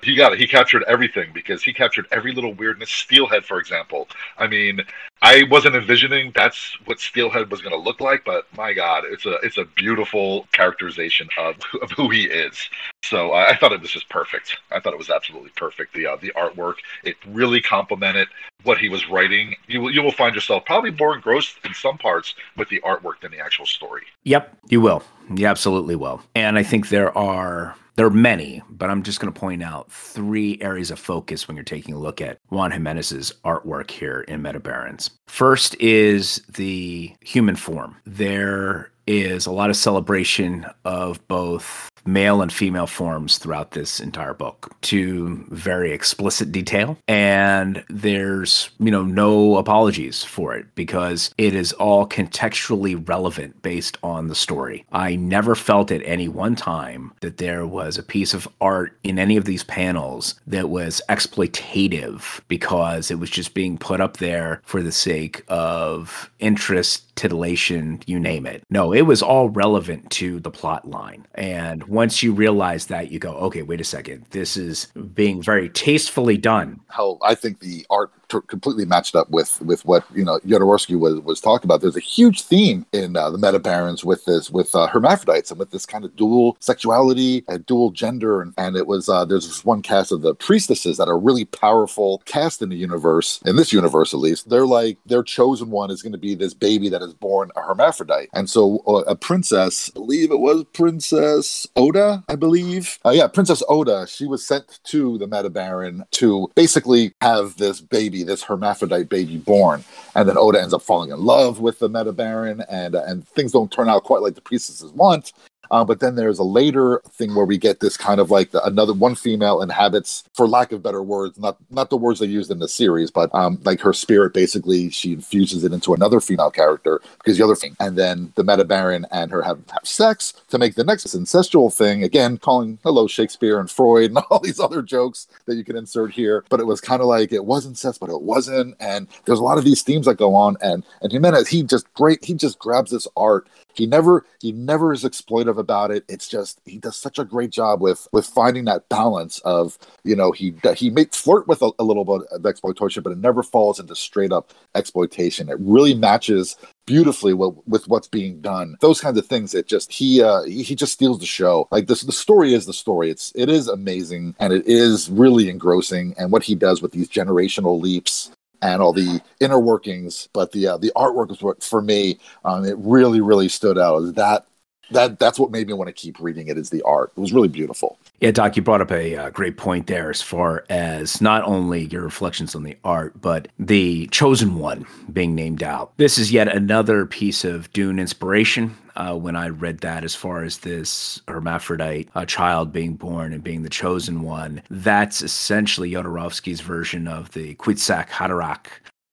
Speaker 3: He got it. He captured everything because he captured every little weirdness. Steelhead for example. I mean I wasn't envisioning that's what Steelhead was going to look like, but my God, it's a it's a beautiful characterization of, of who he is. So uh, I thought it was just perfect. I thought it was absolutely perfect. The uh, the artwork it really complemented what he was writing. You will you will find yourself probably more engrossed in some parts with the artwork than the actual story.
Speaker 2: Yep, you will. You absolutely will. And I think there are there are many, but I'm just going to point out three areas of focus when you're taking a look at Juan Jimenez's artwork here in Metabarons. First is the human form. There is a lot of celebration of both male and female forms throughout this entire book to very explicit detail. And there's, you know, no apologies for it because it is all contextually relevant based on the story. I never felt at any one time that there was a piece of art in any of these panels that was exploitative because it was just being put up there for the sake of interest titillation, you name it. No, it was all relevant to the plot line. And once you realize that, you go, okay, wait a second. This is being very tastefully done.
Speaker 6: How I think the art completely matched up with with what you know Jodorowsky was was talking about. There's a huge theme in uh, the Meta Barons with this with uh, hermaphrodites and with this kind of dual sexuality and dual gender. And, and it was uh, there's this one cast of the priestesses that are really powerful cast in the universe in this universe at least. They're like their chosen one is going to be this baby that is born a hermaphrodite, and so uh, a princess, I believe it was Princess Oda, I believe. Uh, yeah, Princess Oda. She was sent to the Meta Baron to basically have this baby, this hermaphrodite baby born, and then Oda ends up falling in love with the Meta Baron, and uh, and things don't turn out quite like the priestesses want. Uh, but then there's a later thing where we get this kind of like the, another one female inhabits, for lack of better words, not not the words they used in the series, but um, like her spirit basically she infuses it into another female character because the other thing, and then the Meta Baron and her have, have sex to make the next incestual thing. Again, calling hello Shakespeare and Freud and [LAUGHS] all these other jokes that you can insert here. But it was kind of like it was incest, but it wasn't. And there's a lot of these themes that go on. And and Jimenez, he just great. He just grabs this art he never he never is exploitive about it. It's just he does such a great job with with finding that balance of you know he he makes flirt with a, a little bit of exploitation, but it never falls into straight up exploitation. It really matches beautifully with, with what's being done. Those kinds of things. It just he uh he just steals the show. Like this, the story is the story. It's it is amazing and it is really engrossing. And what he does with these generational leaps and all the inner workings. But the uh, the artwork was what for me um, it really really stood out. That that that's what made me want to keep reading it is the art. It was really beautiful.
Speaker 2: Yeah, Doc, you brought up a uh, great point there as far as not only your reflections on the art, but the chosen one being named out. This is yet another piece of Dune inspiration. Uh, when I read that, as far as this hermaphrodite a child being born and being the chosen one, that's essentially Jodorowsky's version of the Kwisatz Haderach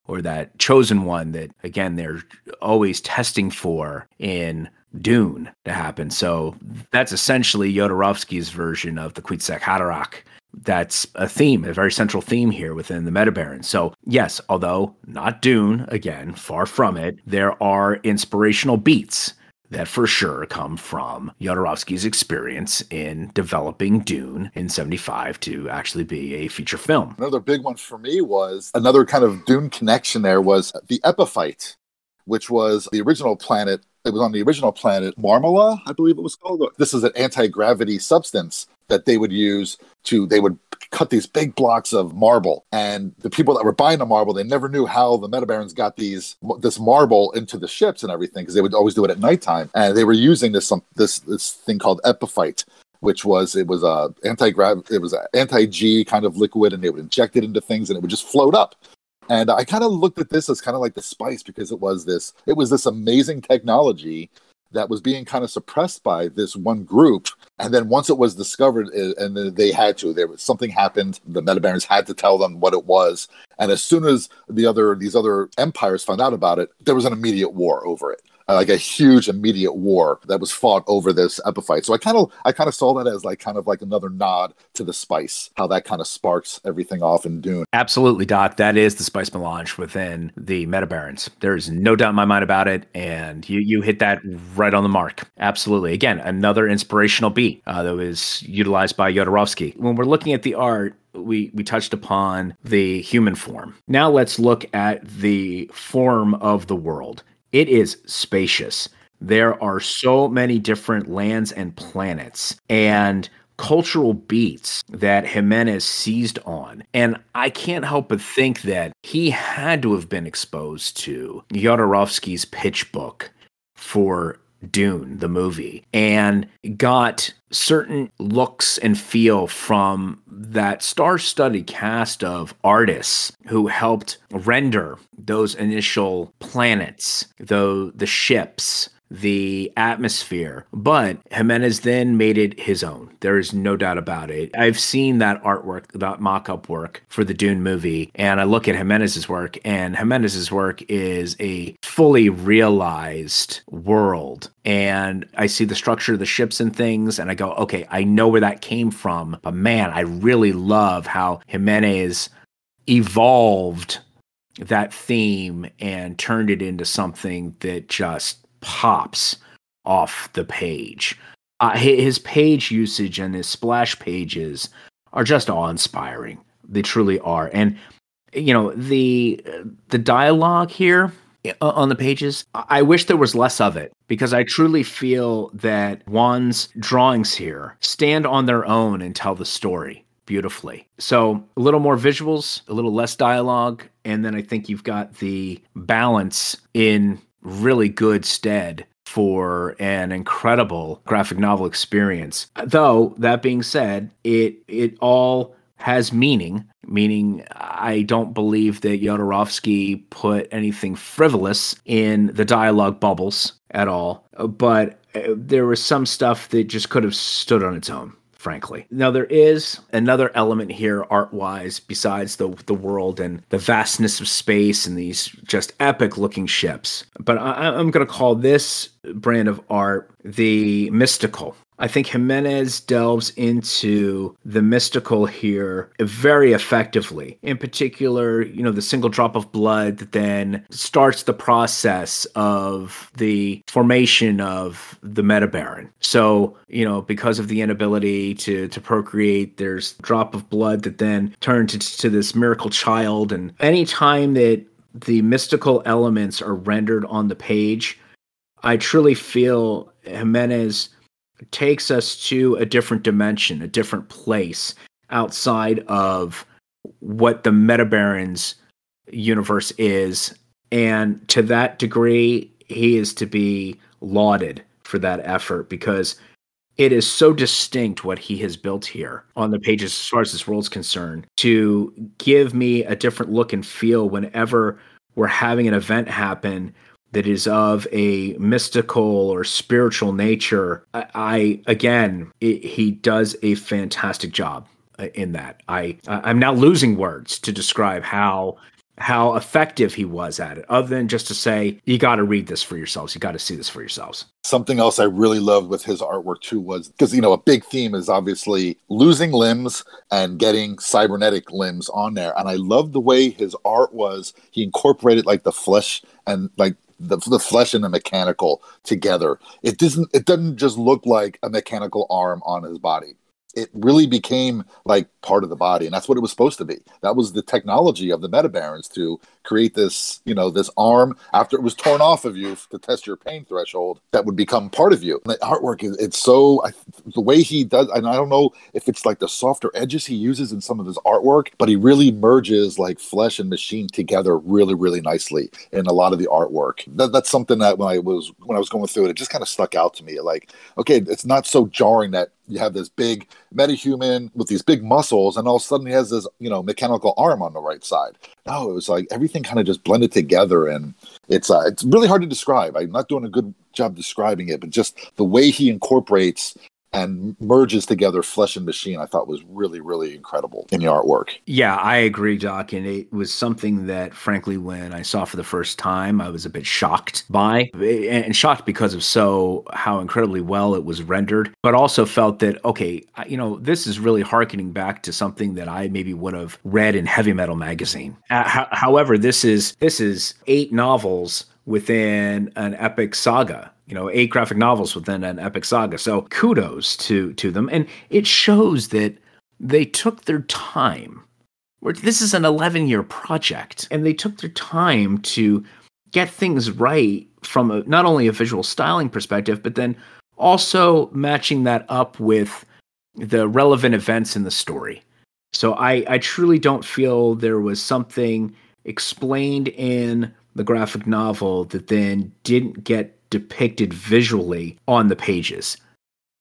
Speaker 2: or that chosen one that again they're always testing for in Dune to happen. So that's essentially Jodorowsky's version of the Kwisatz Haderach. That's a theme, a very central theme here within the Metabaron. So, yes, although not Dune, again, far from it, there are inspirational beats that for sure come from Jodorowsky's experience in developing Dune in 75 to actually be a feature film.
Speaker 3: Another big one for me was another kind of Dune connection there was the Epiphyte, which was the original planet. It was on the original planet Marmola, I believe it was called. This is an anti gravity substance that they would use to, they would cut these big blocks of marble. And the people that were buying the marble, they never knew how the Metabarons got these this marble into the ships and everything because they would always do it at nighttime. And they were using this some this this thing called epiphyte, which was it was a anti grav it was an anti G kind of liquid, and they would inject it into things, and it would just float up. And I kind of looked at this as kind of like the spice because it was this it was this amazing technology that was being kind of suppressed by this one group. And then once it was discovered, uh, and they had to, there was something happened. The Metabarons had to tell them what it was. And as soon as the other these other empires found out about it, there was an immediate war over it. Uh, like a huge immediate war that was fought over this epiphyte. So I kind of I kind of saw that as like kind of like another nod to the spice, how that kind of sparks everything off in Dune.
Speaker 2: Absolutely, Doc. That is the spice melange within the Metabarons. There's no doubt in my mind about it, and you you hit that right on the mark. Absolutely. Again, another inspirational beat uh, that was utilized by Jodorowsky. When we're looking at the art, we we touched upon the human form. Now let's look at the form of the world. It is spacious. There are so many different lands and planets and cultural beats that Jimenez seized on. And I can't help but think that he had to have been exposed to Jodorowsky's pitch book for Dune, the movie, and got certain looks and feel from that star studded cast of artists who helped render those initial planets, though the ships, the atmosphere. But Jimenez then made it his own. There is no doubt about it. I've seen that artwork, that mock up work for the Dune movie, and I look at Jimenez's work, and Jimenez's work is a fully realized world. And I see the structure of the ships and things, and I go, okay, I know where that came from. But man, I really love how Jimenez evolved that theme and turned it into something that just pops off the page. Uh, his page usage and his splash pages are just awe-inspiring. They truly are. And you know the the dialogue here uh, on the pages, I wish there was less of it because I truly feel that Juan's drawings here stand on their own and tell the story beautifully. So a little more visuals, a little less dialogue, and then I think you've got the balance in really good stead for an incredible graphic novel experience. Though that being said, it it all has meaning, meaning I don't believe that Jodorowsky put anything frivolous in the dialogue bubbles at all, but uh, there was some stuff that just could have stood on its own frankly. Now there is another element here art wise besides the the world and the vastness of space and these just epic looking ships. But I, I'm going to call this brand of art the mystical. I think Jimenez delves into the mystical here very effectively. In particular, you know, the single drop of blood that then starts the process of the formation of the metabaron. So, you know, because of the inability to to procreate, there's drop of blood that then turns into to this miracle child. And any time that the mystical elements are rendered on the page, I truly feel Jimenez takes us to a different dimension, a different place outside of what the Metabarons universe is. And to that degree, he is to be lauded for that effort because it is so distinct what he has built here on the pages as far as this world's concerned to give me a different look and feel whenever we're having an event happen that is of a mystical or spiritual nature, I, I again, it, he does a fantastic job uh, in that. I I'm now losing words to describe how how effective he was at it, other than just to say, you got to read this for yourselves. You got to see this for yourselves.
Speaker 3: Something else I really loved with his artwork too was because, you know, a big theme is obviously losing limbs and getting cybernetic limbs on there. And I loved the way his art was. He incorporated like the flesh and like the, the flesh and the mechanical together. It doesn't it doesn't just look like a mechanical arm on his body it really became like part of the body and that's what it was supposed to be that was the technology of the metabarons to create this you know this arm after it was torn off of you to test your pain threshold that would become part of you. And the artwork is it's so I, the way he does and i don't know if it's like the softer edges he uses in some of his artwork but he really merges like flesh and machine together really really nicely in a lot of the artwork. That, that's something that when i was when i was going through it it just kind of stuck out to me like okay it's not so jarring that you have this big metahuman with these big muscles, and all of a sudden he has this, you know, mechanical arm on the right side. No, it was like everything kind of just blended together, and it's uh, it's really hard to describe. I'm not doing a good job describing it, but just the way he incorporates and merges together flesh and machine i thought was really really incredible in the artwork.
Speaker 2: Yeah i agree doc and it was something that frankly when i saw for the first time i was a bit shocked by and shocked because of so how incredibly well it was rendered but also felt that okay you know this is really harkening back to something that i maybe would have read in heavy metal magazine. Uh, however this is this is eight novels within an epic saga you know eight graphic novels within an epic saga. So kudos to to them. And it shows that they took their time. This is an 11 year project and they took their time to get things right from a, not only a visual styling perspective but then also matching that up with the relevant events in the story. So i i truly don't feel there was something explained in the graphic novel that then didn't get depicted visually on the pages.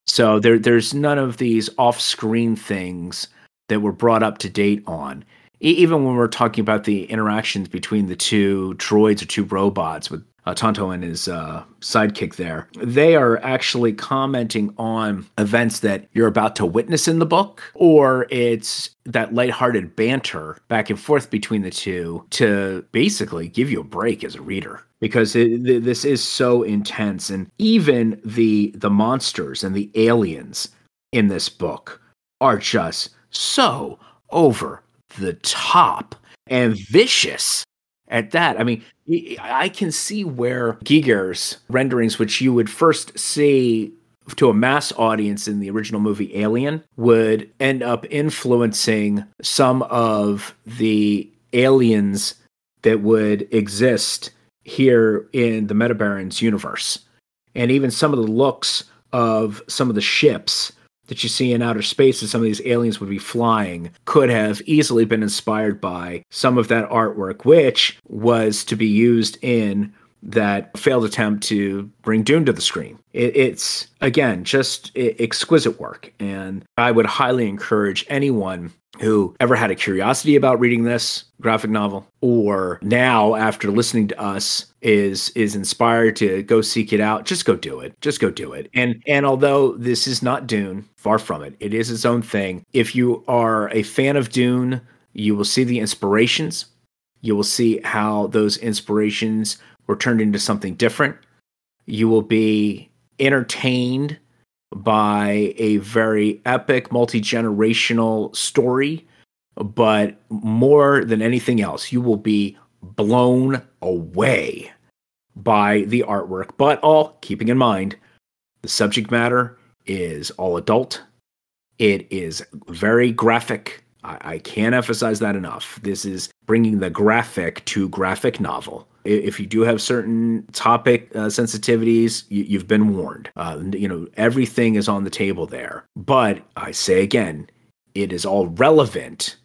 Speaker 2: So there there's none of these off-screen things that were brought up to date on. E- even when we're talking about the interactions between the two droids or two robots with uh, Tonto and his uh, sidekick there, they are actually commenting on events that you're about to witness in the book, or it's that lighthearted banter back and forth between the two to basically give you a break as a reader because it, th- this is so intense, and even the the monsters and the aliens in this book are just so over the top and vicious at that. I mean, I can see where Giger's renderings, which you would first see to a mass audience in the original movie Alien, would end up influencing some of the aliens that would exist here in the Metabarons universe. And even some of the looks of some of the ships that you see in outer space and some of these aliens would be flying could have easily been inspired by some of that artwork, which was to be used in that failed attempt to bring Dune to the screen. It, it's, again, just exquisite work. And I would highly encourage anyone who ever had a curiosity about reading this graphic novel or now after listening to us is is inspired to go seek it out just go do it just go do it and and although this is not dune far from it it is its own thing if you are a fan of dune you will see the inspirations you will see how those inspirations were turned into something different you will be entertained by a very epic, multi generational story. But more than anything else, you will be blown away by the artwork. But all keeping in mind, the subject matter is all adult. It is very graphic. I, I can't emphasize that enough. This is bringing the graphic to graphic novel if you do have certain topic uh, sensitivities, you, have been warned. Uh, you know, everything is on the table there. But I say again, it is all relevant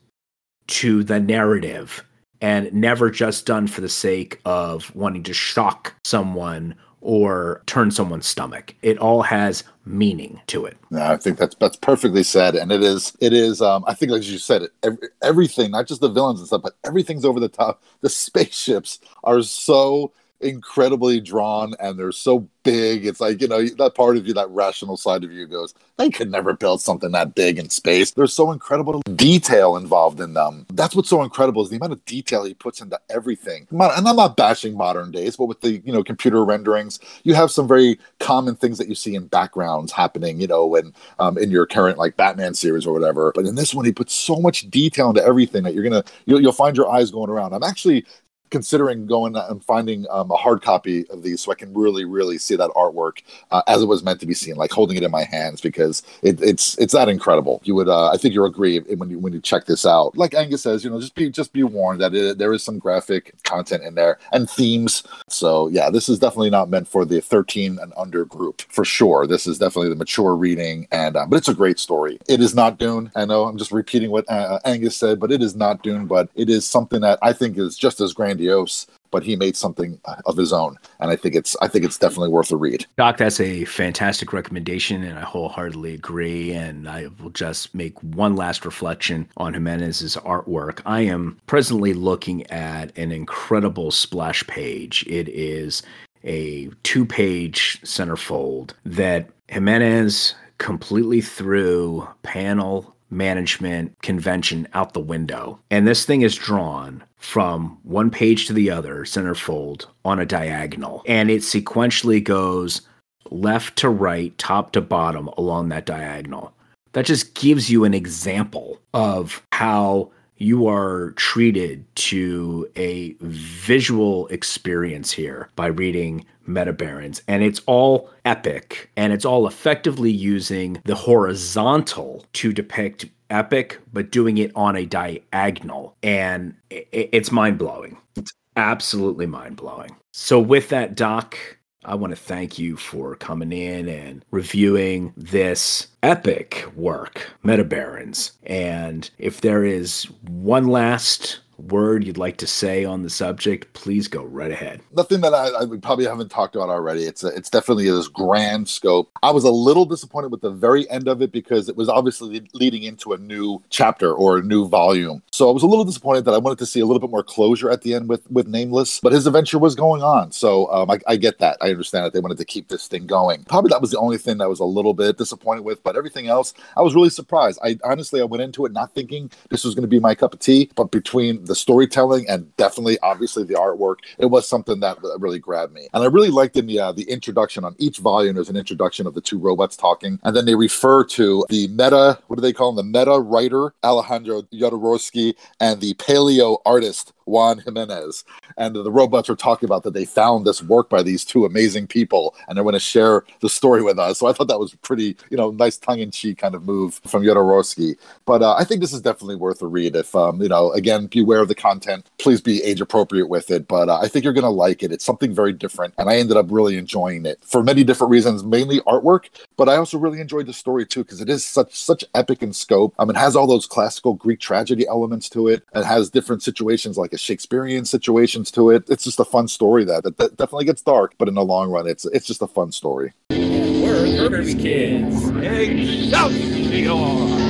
Speaker 2: to the narrative and never just done for the sake of wanting to shock someone or turn someone's stomach. It all has meaning to it.
Speaker 3: I think that's that's perfectly said, and it is it is. Um, I think, as you said, every, everything, not just the villains and stuff, but everything's over the top. The spaceships are so incredibly drawn and they're so big. It's like, you know, that part of you, that rational side of you goes, they could never build something that big in space. There's so incredible detail involved in them. That's what's so incredible is the amount of detail he puts into everything. And I'm not bashing modern days, but with the, you know, computer renderings, you have some very common things that you see in backgrounds happening, you know, when um, in your current like Batman series or whatever. But in this one, he puts so much detail into everything that you're gonna you'll, you'll find your eyes going around. I'm actually considering going and finding um, a hard copy of these so I can really, really see that artwork uh, as it was meant to be seen, like holding it in my hands because it, it's it's that incredible. You would, uh, I think, you'll agree when you when you check this out. Like Angus says, you know, just be just be warned that it, there is some graphic content in there and themes. So yeah, this is definitely not meant for the 13 and under group for sure. This is definitely the mature reading, and uh, but it's a great story. It is not Dune. I know I'm just repeating what uh, Angus said, but it is not Dune. But it is something that I think is just as grand grandiose but he made something uh, of his own. And i think it's i think it's definitely worth a read.
Speaker 2: Doc that's a fantastic recommendation and i wholeheartedly agree. And i will just make one last reflection on jimenez's artwork. I am presently looking at an incredible splash page. It is a two page centerfold that jimenez completely threw panel management convention out the window. And this thing is drawn from one page to the other, centerfold, on a diagonal. And it sequentially goes left to right, top to bottom along that diagonal. That just gives you an example of how you are treated to a visual experience here by reading Metabarons. And it's all epic and it's all effectively using the horizontal to depict epic, but doing it on a diagonal. And it's mind blowing. It's absolutely mind blowing. So, with that, Doc, I want to thank you for coming in and reviewing this epic work, Metabarons. And if there is one last word you'd like to say on the subject, please go right ahead.
Speaker 3: Nothing that I, I probably haven't talked about already. It's a, it's definitely this grand scope. I was a little disappointed with the very end of it because it was obviously leading into a new chapter or a new volume. So I was a little disappointed that I wanted to see a little bit more closure at the end with with Nameless, but his adventure was going on. So um, I, I get that. I understand that they wanted to keep this thing going. Probably that was the only thing that I was a little bit disappointed with, but everything else, I was really surprised. I honestly I went into it not thinking this was going to be my cup of tea, but between the storytelling and definitely, obviously, the artwork. It was something that really grabbed me, and I really liked in the uh, the introduction on each volume. There's an introduction of the two robots talking, and then they refer to the meta. What do they call him? The meta writer Alejandro Jodorowsky and the paleo artist Juan Jimenez. And the robots are talking about that they found this work by these two amazing people and they're going to share the story with us. So I thought that was pretty, you know, nice tongue in cheek kind of move from Jodorowsky. But uh, I think this is definitely worth a read. If, um, you know, again, beware of the content. Please be age appropriate with it. But uh, I think you're going to like it. It's something very different. And I ended up really enjoying it for many different reasons, mainly artwork. But I also really enjoyed the story too because it is such such epic in scope. Um, it has all those classical Greek tragedy elements to it. It has different situations like a Shakespearean situations to it. It's just a fun story that, that, that definitely gets dark, but in the long run, it's it's just a fun story.
Speaker 1: We're Kirby's kids. Excelsior!